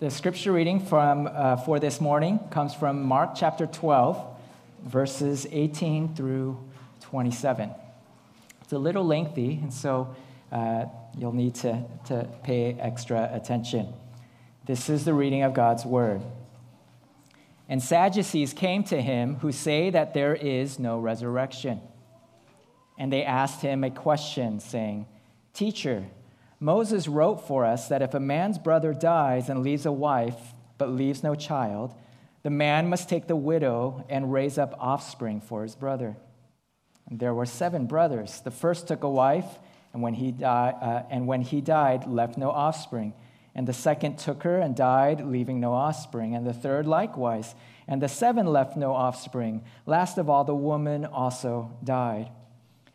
The scripture reading from, uh, for this morning comes from Mark chapter 12, verses 18 through 27. It's a little lengthy, and so uh, you'll need to, to pay extra attention. This is the reading of God's word. And Sadducees came to him who say that there is no resurrection. And they asked him a question, saying, Teacher, Moses wrote for us that if a man's brother dies and leaves a wife but leaves no child, the man must take the widow and raise up offspring for his brother. And there were seven brothers. The first took a wife, and when he, di- uh, and when he died, left no offspring. And the second took her and died, leaving no offspring. And the third likewise. And the seven left no offspring. Last of all, the woman also died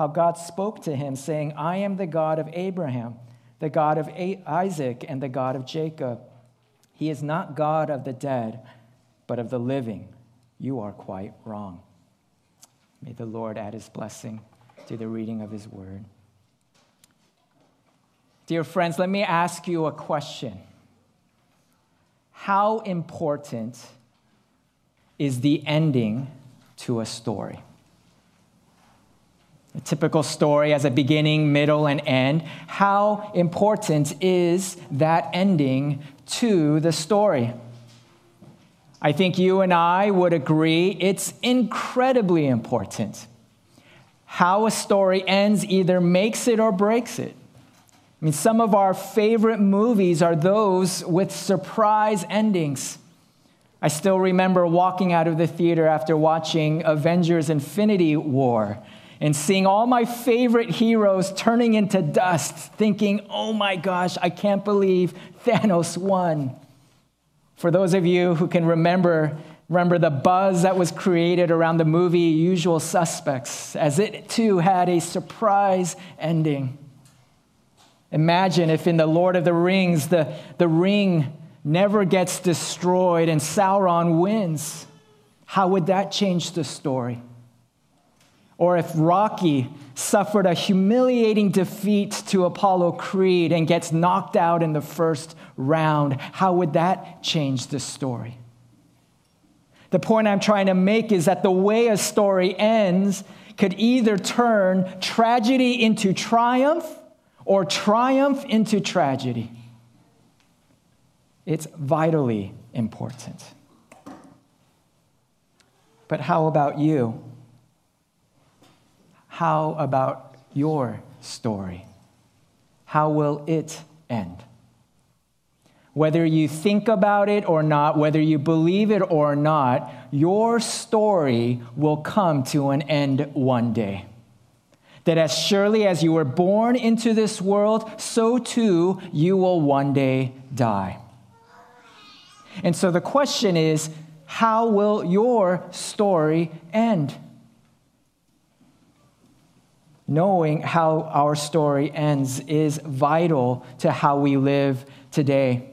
How God spoke to him, saying, I am the God of Abraham, the God of Isaac, and the God of Jacob. He is not God of the dead, but of the living. You are quite wrong. May the Lord add his blessing to the reading of his word. Dear friends, let me ask you a question. How important is the ending to a story? A typical story has a beginning, middle, and end. How important is that ending to the story? I think you and I would agree it's incredibly important. How a story ends either makes it or breaks it. I mean, some of our favorite movies are those with surprise endings. I still remember walking out of the theater after watching Avengers Infinity War and seeing all my favorite heroes turning into dust, thinking, oh my gosh, I can't believe Thanos won. For those of you who can remember, remember the buzz that was created around the movie Usual Suspects, as it too had a surprise ending. Imagine if in The Lord of the Rings, the, the ring never gets destroyed and Sauron wins. How would that change the story? Or if Rocky suffered a humiliating defeat to Apollo Creed and gets knocked out in the first round, how would that change the story? The point I'm trying to make is that the way a story ends could either turn tragedy into triumph or triumph into tragedy. It's vitally important. But how about you? How about your story? How will it end? Whether you think about it or not, whether you believe it or not, your story will come to an end one day. That as surely as you were born into this world, so too you will one day die. And so the question is how will your story end? Knowing how our story ends is vital to how we live today.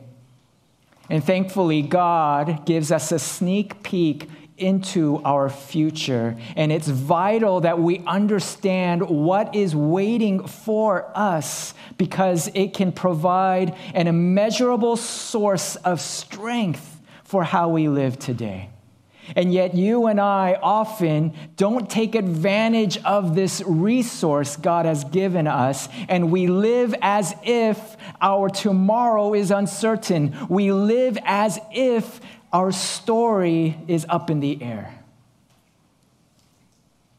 And thankfully, God gives us a sneak peek into our future. And it's vital that we understand what is waiting for us because it can provide an immeasurable source of strength for how we live today. And yet, you and I often don't take advantage of this resource God has given us, and we live as if our tomorrow is uncertain. We live as if our story is up in the air.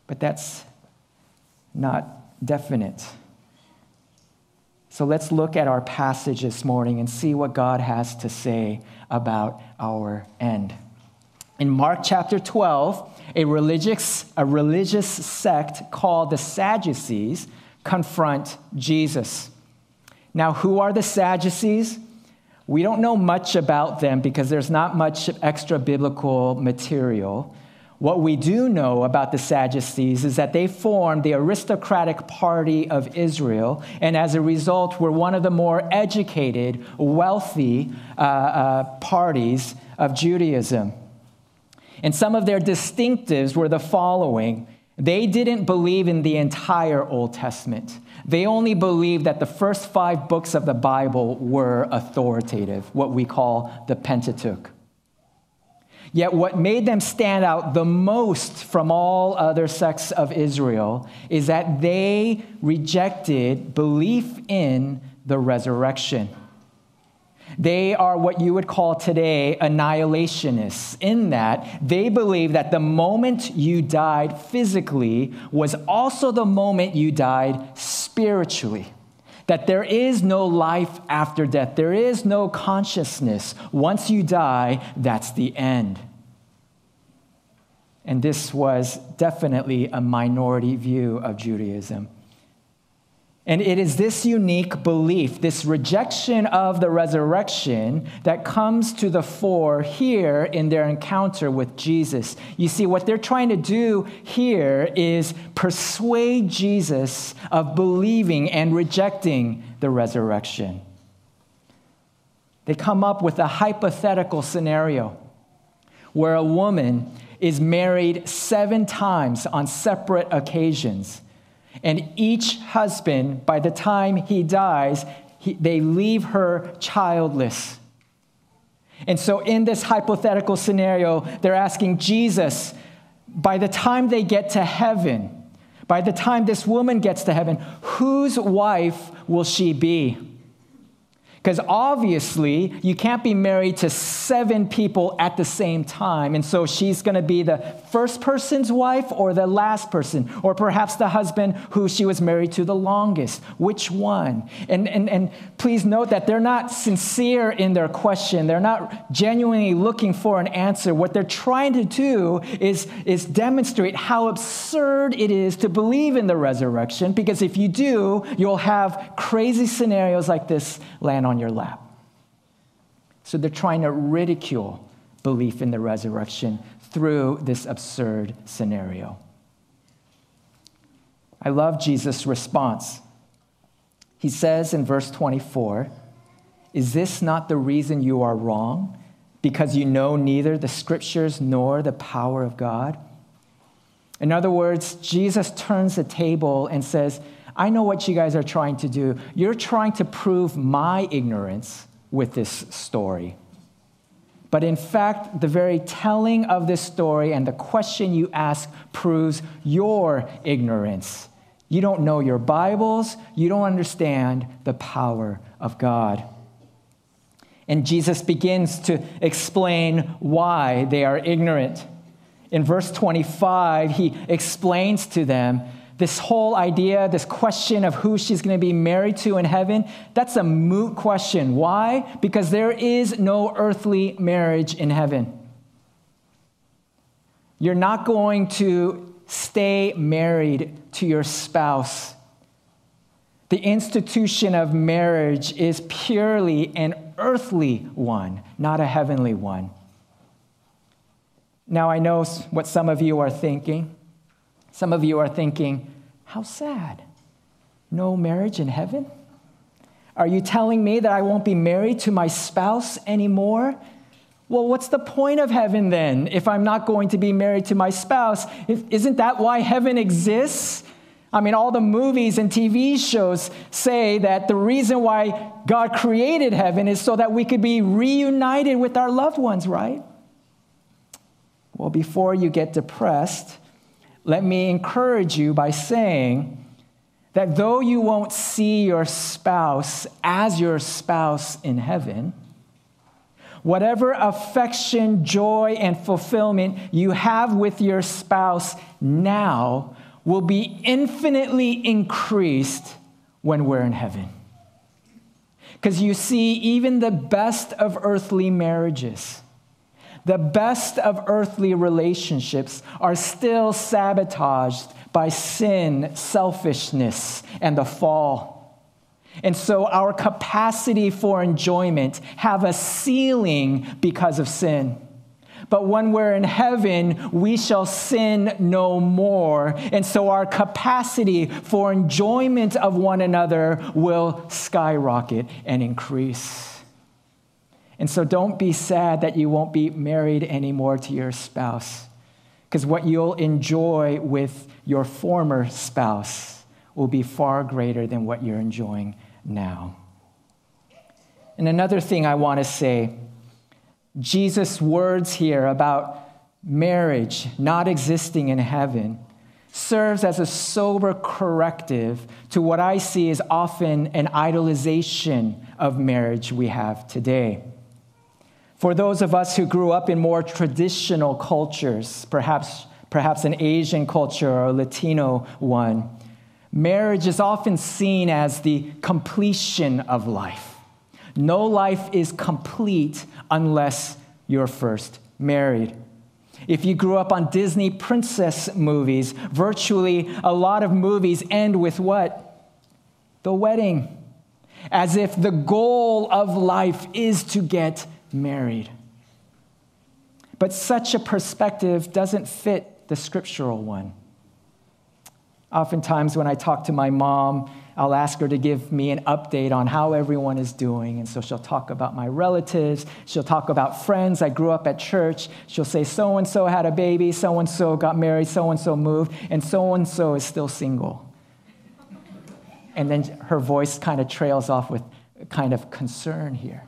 But that's not definite. So let's look at our passage this morning and see what God has to say about our end. In Mark chapter 12, a religious, a religious sect called the Sadducees confront Jesus. Now, who are the Sadducees? We don't know much about them because there's not much extra biblical material. What we do know about the Sadducees is that they formed the aristocratic party of Israel, and as a result, were one of the more educated, wealthy uh, uh, parties of Judaism. And some of their distinctives were the following they didn't believe in the entire Old Testament. They only believed that the first five books of the Bible were authoritative, what we call the Pentateuch. Yet, what made them stand out the most from all other sects of Israel is that they rejected belief in the resurrection. They are what you would call today annihilationists, in that they believe that the moment you died physically was also the moment you died spiritually. That there is no life after death, there is no consciousness. Once you die, that's the end. And this was definitely a minority view of Judaism. And it is this unique belief, this rejection of the resurrection, that comes to the fore here in their encounter with Jesus. You see, what they're trying to do here is persuade Jesus of believing and rejecting the resurrection. They come up with a hypothetical scenario where a woman is married seven times on separate occasions and each husband, by the time he dies, he, they leave her childless. And so, in this hypothetical scenario, they're asking Jesus, by the time they get to heaven, by the time this woman gets to heaven, whose wife will she be? Because obviously, you can't be married to seven people at the same time. And so she's going to be the first person's wife or the last person, or perhaps the husband who she was married to the longest. Which one? And, and, and please note that they're not sincere in their question, they're not genuinely looking for an answer. What they're trying to do is, is demonstrate how absurd it is to believe in the resurrection, because if you do, you'll have crazy scenarios like this land on your lap. So they're trying to ridicule belief in the resurrection through this absurd scenario. I love Jesus' response. He says in verse 24, Is this not the reason you are wrong? Because you know neither the scriptures nor the power of God? In other words, Jesus turns the table and says, I know what you guys are trying to do. You're trying to prove my ignorance with this story. But in fact, the very telling of this story and the question you ask proves your ignorance. You don't know your Bibles, you don't understand the power of God. And Jesus begins to explain why they are ignorant. In verse 25, he explains to them this whole idea, this question of who she's going to be married to in heaven, that's a moot question. Why? Because there is no earthly marriage in heaven. You're not going to stay married to your spouse. The institution of marriage is purely an earthly one, not a heavenly one. Now, I know what some of you are thinking. Some of you are thinking, how sad. No marriage in heaven? Are you telling me that I won't be married to my spouse anymore? Well, what's the point of heaven then if I'm not going to be married to my spouse? Isn't that why heaven exists? I mean, all the movies and TV shows say that the reason why God created heaven is so that we could be reunited with our loved ones, right? Well, before you get depressed, let me encourage you by saying that though you won't see your spouse as your spouse in heaven, whatever affection, joy, and fulfillment you have with your spouse now will be infinitely increased when we're in heaven. Because you see, even the best of earthly marriages, the best of earthly relationships are still sabotaged by sin, selfishness, and the fall. And so our capacity for enjoyment have a ceiling because of sin. But when we're in heaven, we shall sin no more. And so our capacity for enjoyment of one another will skyrocket and increase. And so don't be sad that you won't be married anymore to your spouse, because what you'll enjoy with your former spouse will be far greater than what you're enjoying now. And another thing I want to say Jesus' words here about marriage not existing in heaven serves as a sober corrective to what I see as often an idolization of marriage we have today. For those of us who grew up in more traditional cultures, perhaps, perhaps an Asian culture or a Latino one, marriage is often seen as the completion of life. No life is complete unless you're first married. If you grew up on Disney princess movies, virtually a lot of movies end with what? The wedding. As if the goal of life is to get married. But such a perspective doesn't fit the scriptural one. Oftentimes, when I talk to my mom, I'll ask her to give me an update on how everyone is doing. And so she'll talk about my relatives. She'll talk about friends. I grew up at church. She'll say, so and so had a baby, so and so got married, so and so moved, and so and so is still single. And then her voice kind of trails off with kind of concern here.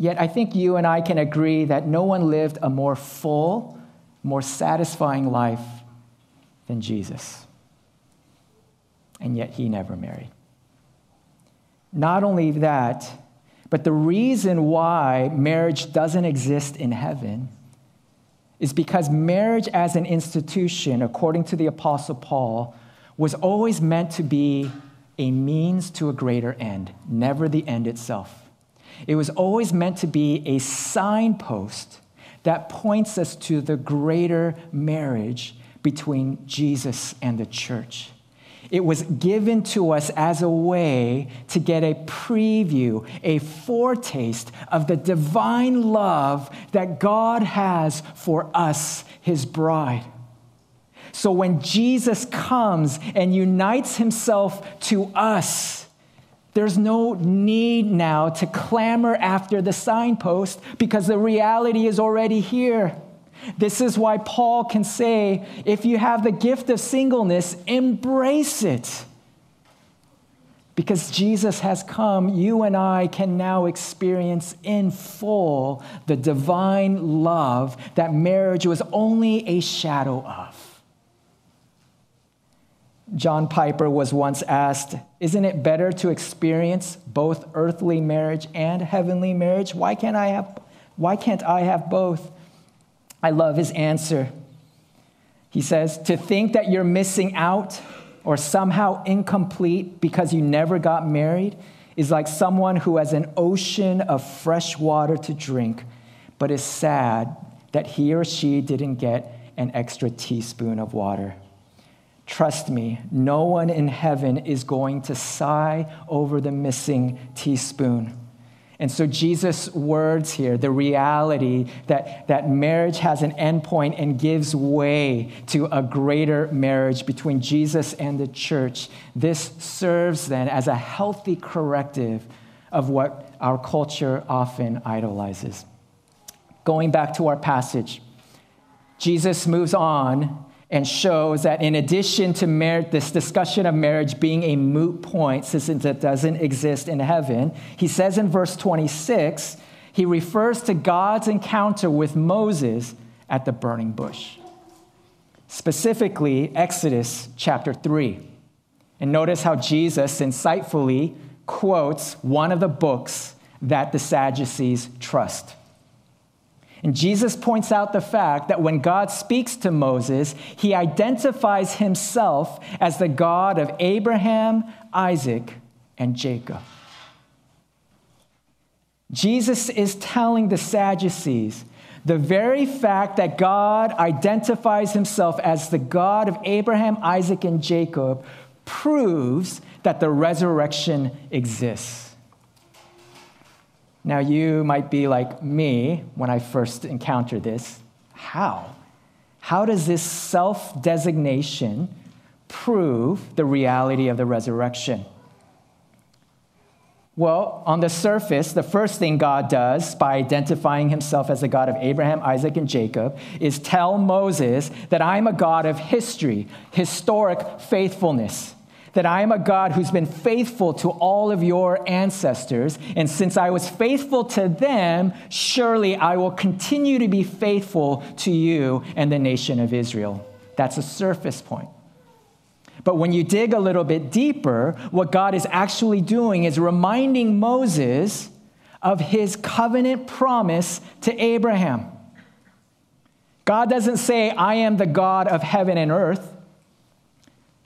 Yet I think you and I can agree that no one lived a more full, more satisfying life than Jesus. And yet he never married. Not only that, but the reason why marriage doesn't exist in heaven is because marriage as an institution, according to the Apostle Paul, was always meant to be a means to a greater end, never the end itself. It was always meant to be a signpost that points us to the greater marriage between Jesus and the church. It was given to us as a way to get a preview, a foretaste of the divine love that God has for us, his bride. So when Jesus comes and unites himself to us, there's no need now to clamor after the signpost because the reality is already here. This is why Paul can say if you have the gift of singleness, embrace it. Because Jesus has come, you and I can now experience in full the divine love that marriage was only a shadow of. John Piper was once asked, Isn't it better to experience both earthly marriage and heavenly marriage? Why can't I have, why can't I have both? I love his answer. He says, To think that you're missing out or somehow incomplete because you never got married is like someone who has an ocean of fresh water to drink, but is sad that he or she didn't get an extra teaspoon of water. Trust me, no one in heaven is going to sigh over the missing teaspoon. And so, Jesus' words here, the reality that, that marriage has an endpoint and gives way to a greater marriage between Jesus and the church, this serves then as a healthy corrective of what our culture often idolizes. Going back to our passage, Jesus moves on and shows that in addition to this discussion of marriage being a moot point, since it doesn't exist in heaven, he says in verse 26, he refers to God's encounter with Moses at the burning bush. Specifically, Exodus chapter 3. And notice how Jesus insightfully quotes one of the books that the Sadducees trust. And Jesus points out the fact that when God speaks to Moses, he identifies himself as the God of Abraham, Isaac, and Jacob. Jesus is telling the Sadducees the very fact that God identifies himself as the God of Abraham, Isaac, and Jacob proves that the resurrection exists. Now, you might be like me when I first encountered this. How? How does this self designation prove the reality of the resurrection? Well, on the surface, the first thing God does by identifying himself as the God of Abraham, Isaac, and Jacob is tell Moses that I'm a God of history, historic faithfulness. That I am a God who's been faithful to all of your ancestors, and since I was faithful to them, surely I will continue to be faithful to you and the nation of Israel. That's a surface point. But when you dig a little bit deeper, what God is actually doing is reminding Moses of his covenant promise to Abraham. God doesn't say, I am the God of heaven and earth.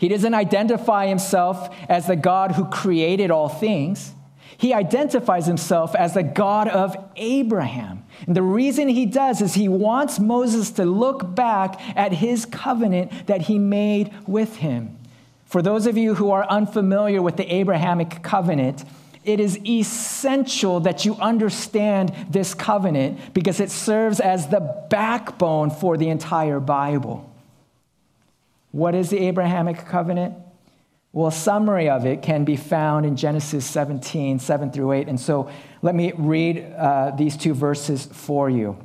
He doesn't identify himself as the God who created all things. He identifies himself as the God of Abraham. And the reason he does is he wants Moses to look back at his covenant that he made with him. For those of you who are unfamiliar with the Abrahamic covenant, it is essential that you understand this covenant because it serves as the backbone for the entire Bible. What is the Abrahamic covenant? Well, a summary of it can be found in Genesis 17, 7 through 8. And so let me read uh, these two verses for you.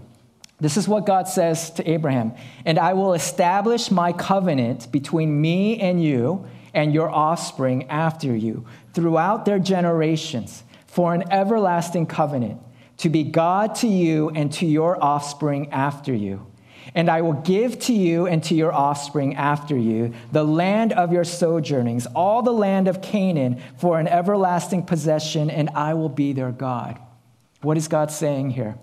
This is what God says to Abraham And I will establish my covenant between me and you and your offspring after you throughout their generations for an everlasting covenant to be God to you and to your offspring after you. And I will give to you and to your offspring after you the land of your sojournings, all the land of Canaan, for an everlasting possession, and I will be their God. What is God saying here?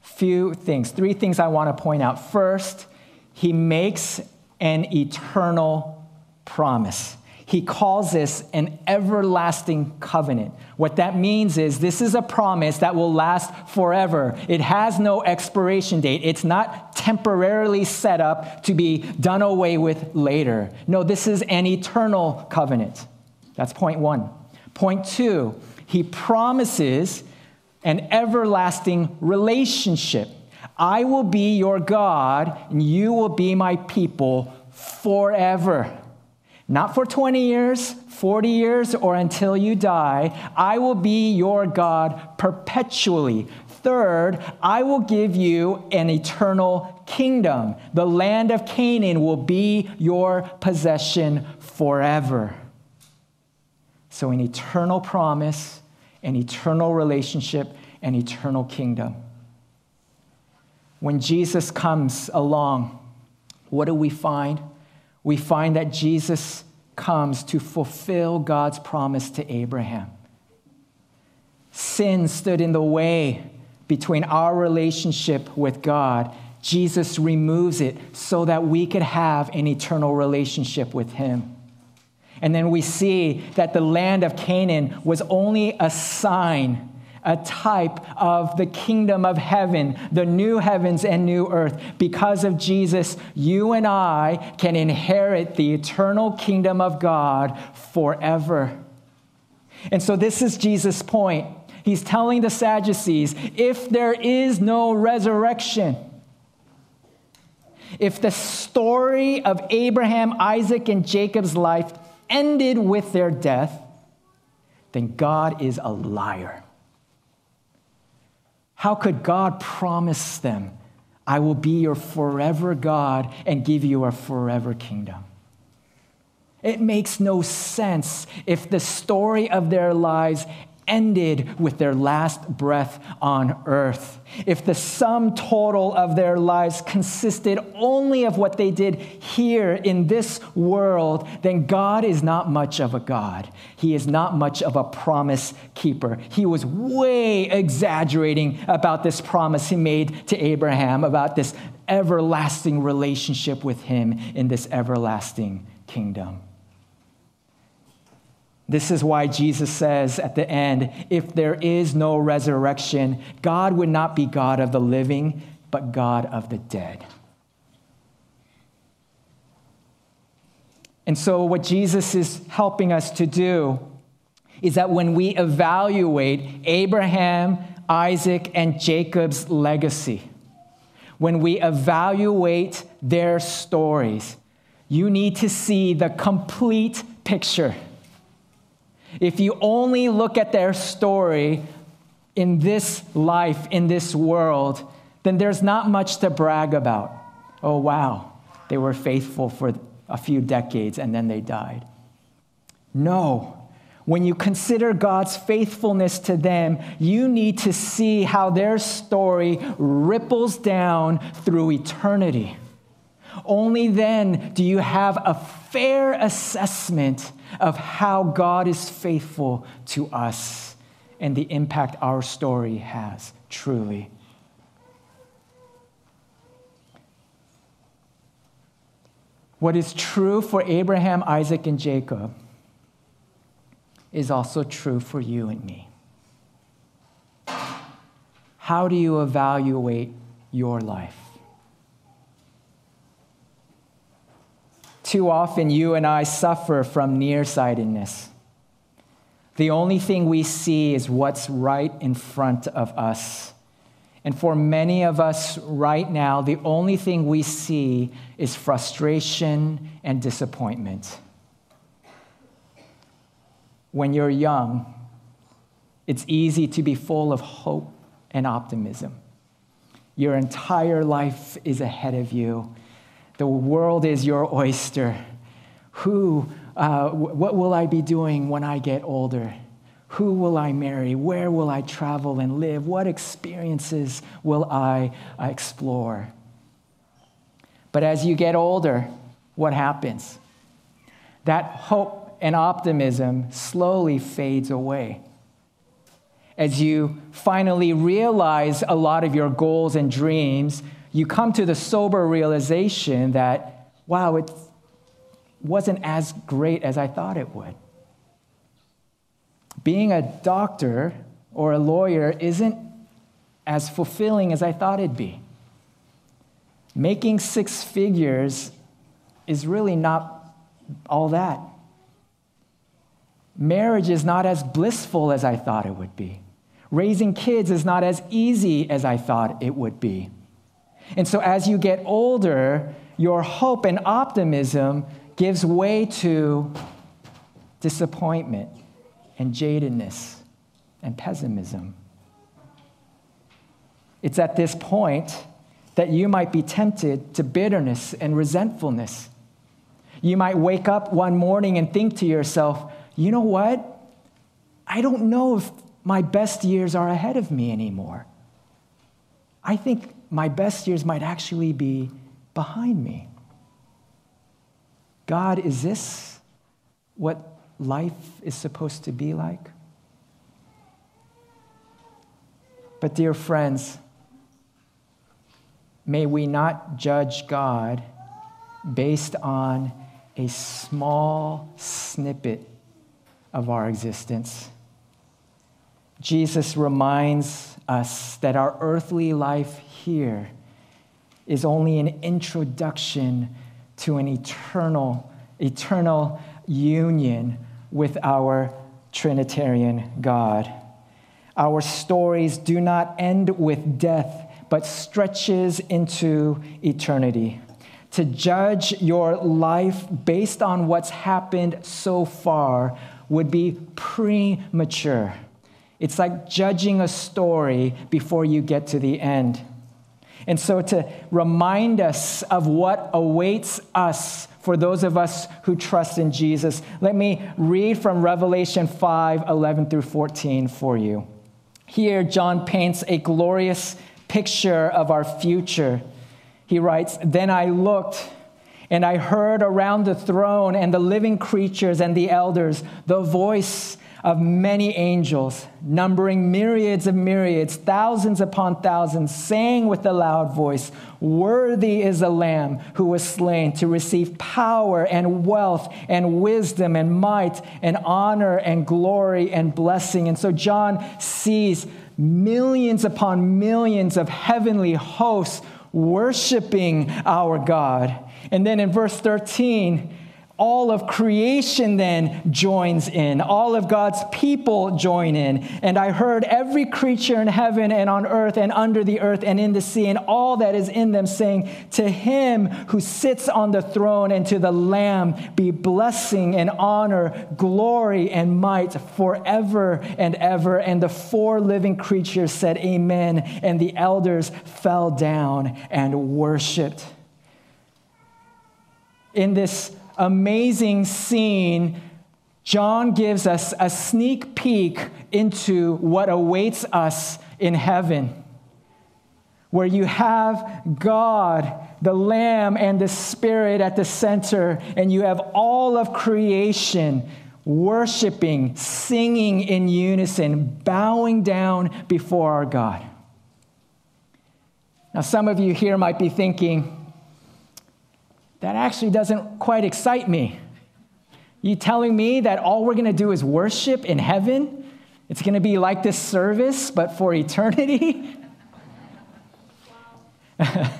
Few things, three things I want to point out. First, he makes an eternal promise. He calls this an everlasting covenant. What that means is this is a promise that will last forever. It has no expiration date. It's not temporarily set up to be done away with later. No, this is an eternal covenant. That's point one. Point two, he promises an everlasting relationship. I will be your God, and you will be my people forever. Not for 20 years, 40 years, or until you die. I will be your God perpetually. Third, I will give you an eternal kingdom. The land of Canaan will be your possession forever. So, an eternal promise, an eternal relationship, an eternal kingdom. When Jesus comes along, what do we find? We find that Jesus comes to fulfill God's promise to Abraham. Sin stood in the way between our relationship with God. Jesus removes it so that we could have an eternal relationship with Him. And then we see that the land of Canaan was only a sign a type of the kingdom of heaven, the new heavens and new earth. Because of Jesus, you and I can inherit the eternal kingdom of God forever. And so, this is Jesus' point. He's telling the Sadducees if there is no resurrection, if the story of Abraham, Isaac, and Jacob's life ended with their death, then God is a liar. How could God promise them, I will be your forever God and give you a forever kingdom? It makes no sense if the story of their lives ended with their last breath on earth. If the sum total of their lives consisted only of what they did here in this world, then God is not much of a God. He is not much of a promise keeper. He was way exaggerating about this promise he made to Abraham, about this everlasting relationship with him in this everlasting kingdom. This is why Jesus says at the end if there is no resurrection, God would not be God of the living, but God of the dead. And so, what Jesus is helping us to do is that when we evaluate Abraham, Isaac, and Jacob's legacy, when we evaluate their stories, you need to see the complete picture. If you only look at their story in this life, in this world, then there's not much to brag about. Oh, wow, they were faithful for a few decades and then they died. No. When you consider God's faithfulness to them, you need to see how their story ripples down through eternity. Only then do you have a fair assessment of how God is faithful to us and the impact our story has, truly. What is true for Abraham, Isaac, and Jacob is also true for you and me. How do you evaluate your life? Too often, you and I suffer from nearsightedness. The only thing we see is what's right in front of us. And for many of us right now, the only thing we see is frustration and disappointment. When you're young, it's easy to be full of hope and optimism. Your entire life is ahead of you. The world is your oyster. Who, uh, what will I be doing when I get older? Who will I marry? Where will I travel and live? What experiences will I uh, explore? But as you get older, what happens? That hope and optimism slowly fades away. As you finally realize a lot of your goals and dreams, you come to the sober realization that, wow, it wasn't as great as I thought it would being a doctor or a lawyer isn't as fulfilling as I thought it'd be. Making six figures is really not all that. Marriage is not as blissful as I thought it would be. Raising kids is not as easy as I thought it would be. And so, as you get older, your hope and optimism gives way to disappointment and jadedness and pessimism. It's at this point that you might be tempted to bitterness and resentfulness. You might wake up one morning and think to yourself, you know what? I don't know if my best years are ahead of me anymore. I think my best years might actually be behind me. God, is this what life is supposed to be like. But, dear friends, may we not judge God based on a small snippet of our existence. Jesus reminds us that our earthly life here is only an introduction to an eternal, eternal union with our Trinitarian God. Our stories do not end with death, but stretches into eternity. To judge your life based on what's happened so far would be premature. It's like judging a story before you get to the end. And so, to remind us of what awaits us for those of us who trust in Jesus. Let me read from Revelation 5 11 through 14 for you. Here, John paints a glorious picture of our future. He writes, Then I looked, and I heard around the throne and the living creatures and the elders the voice of many angels, numbering myriads of myriads, thousands upon thousands, saying with a loud voice, Worthy is the Lamb who was slain to receive power and wealth and wisdom and might and honor and glory and blessing. And so John sees millions upon millions of heavenly hosts worshiping our God. And then in verse 13, all of creation then joins in. All of God's people join in. And I heard every creature in heaven and on earth and under the earth and in the sea and all that is in them saying, To him who sits on the throne and to the Lamb be blessing and honor, glory and might forever and ever. And the four living creatures said, Amen. And the elders fell down and worshiped. In this amazing scene, John gives us a sneak peek into what awaits us in heaven, where you have God, the Lamb, and the Spirit at the center, and you have all of creation worshiping, singing in unison, bowing down before our God. Now, some of you here might be thinking, that actually doesn't quite excite me. You telling me that all we're going to do is worship in heaven? It's going to be like this service, but for eternity? but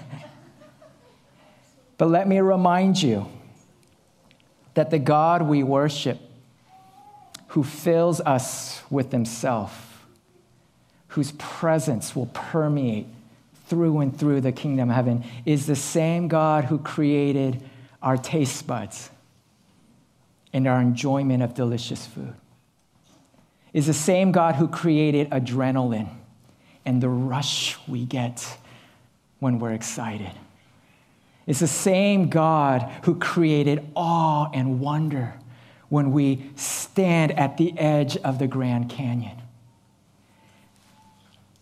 let me remind you that the God we worship, who fills us with himself, whose presence will permeate through and through the kingdom of heaven is the same God who created our taste buds and our enjoyment of delicious food. Is the same God who created adrenaline and the rush we get when we're excited. It's the same God who created awe and wonder when we stand at the edge of the Grand Canyon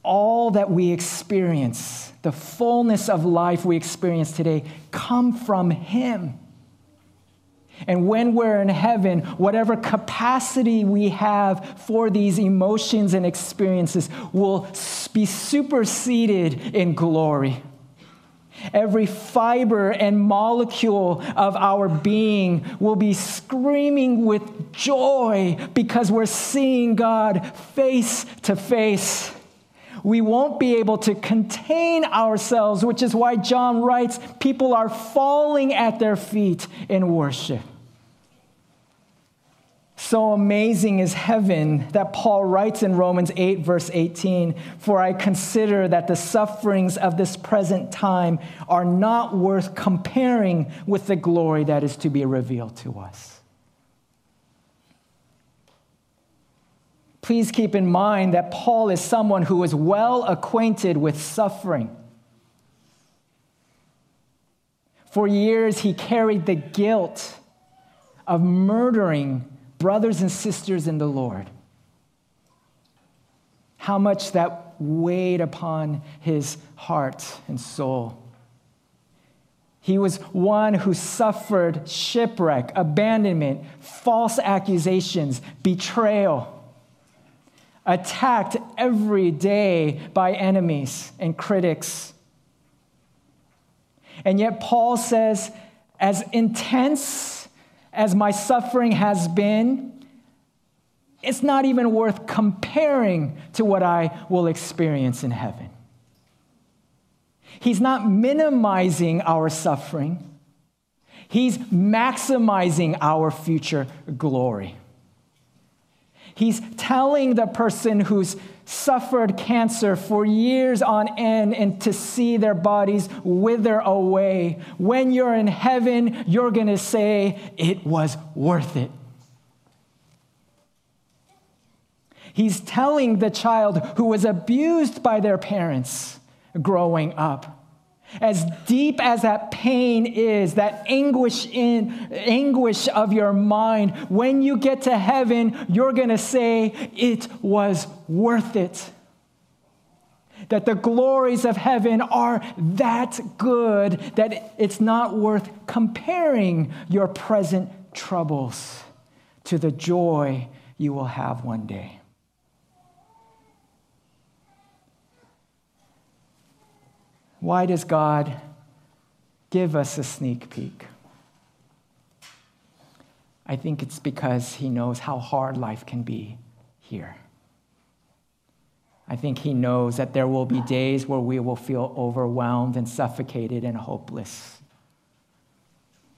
all that we experience, the fullness of life we experience today, come from Him. And when we're in heaven, whatever capacity we have for these emotions and experiences will be superseded in glory. Every fiber and molecule of our being will be screaming with joy because we're seeing God face to face we won't be able to contain ourselves, which is why John writes people are falling at their feet in worship. So amazing is heaven that Paul writes in Romans 8, verse 18 For I consider that the sufferings of this present time are not worth comparing with the glory that is to be revealed to us. Please keep in mind that Paul is someone who is well acquainted with suffering. For years, he carried the guilt of murdering brothers and sisters in the Lord. How much that weighed upon his heart and soul. He was one who suffered shipwreck, abandonment, false accusations, betrayal attacked every day by enemies and critics. And yet, Paul says, as intense as my suffering has been, it's not even worth comparing to what I will experience in heaven. He's not minimizing our suffering, he's maximizing our future glory. He's telling the person who's suffered cancer for years on end and to see their bodies wither away. When you're in heaven, you're going to say, It was worth it. He's telling the child who was abused by their parents growing up as deep as that pain is, that anguish in anguish of your mind, when you get to heaven, you're going to say it was worth it. That the glories of heaven are that good that it's not worth comparing your present troubles to the joy you will have one day. Why does God give us a sneak peek? I think it's because he knows how hard life can be here. I think he knows that there will be days where we will feel overwhelmed and suffocated and hopeless.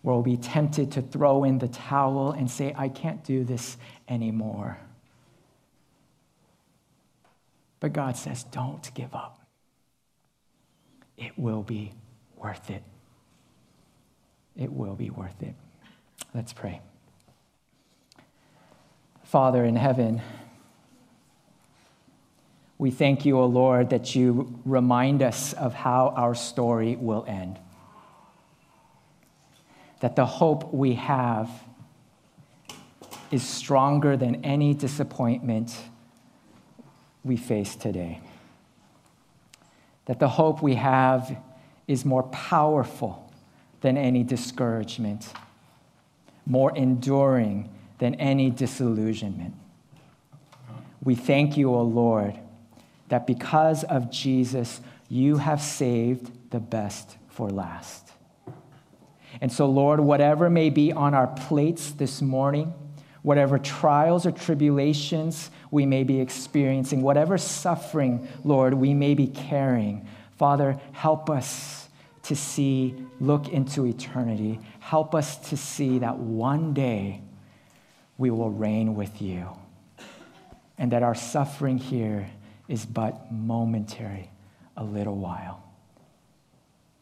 where we'll be tempted to throw in the towel and say, I can't do this anymore. But God says, don't give up. It will be worth it. It will be worth it. Let's pray. Father in heaven, we thank you, O Lord, that you remind us of how our story will end. That the hope we have is stronger than any disappointment we face today. That the hope we have is more powerful than any discouragement, more enduring than any disillusionment. We thank you, O Lord, that because of Jesus, you have saved the best for last. And so, Lord, whatever may be on our plates this morning, whatever trials or tribulations we may be experiencing, whatever suffering, Lord, we may be carrying, Father, help us to see, look into eternity. Help us to see that one day we will reign with you and that our suffering here is but momentary, a little while.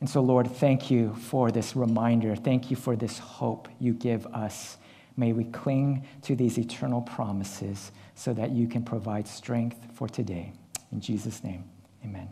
And so, Lord, thank you for this reminder. Thank you for this hope you give us. May we cling to these eternal promises so that you can provide strength for today. In Jesus' name, amen.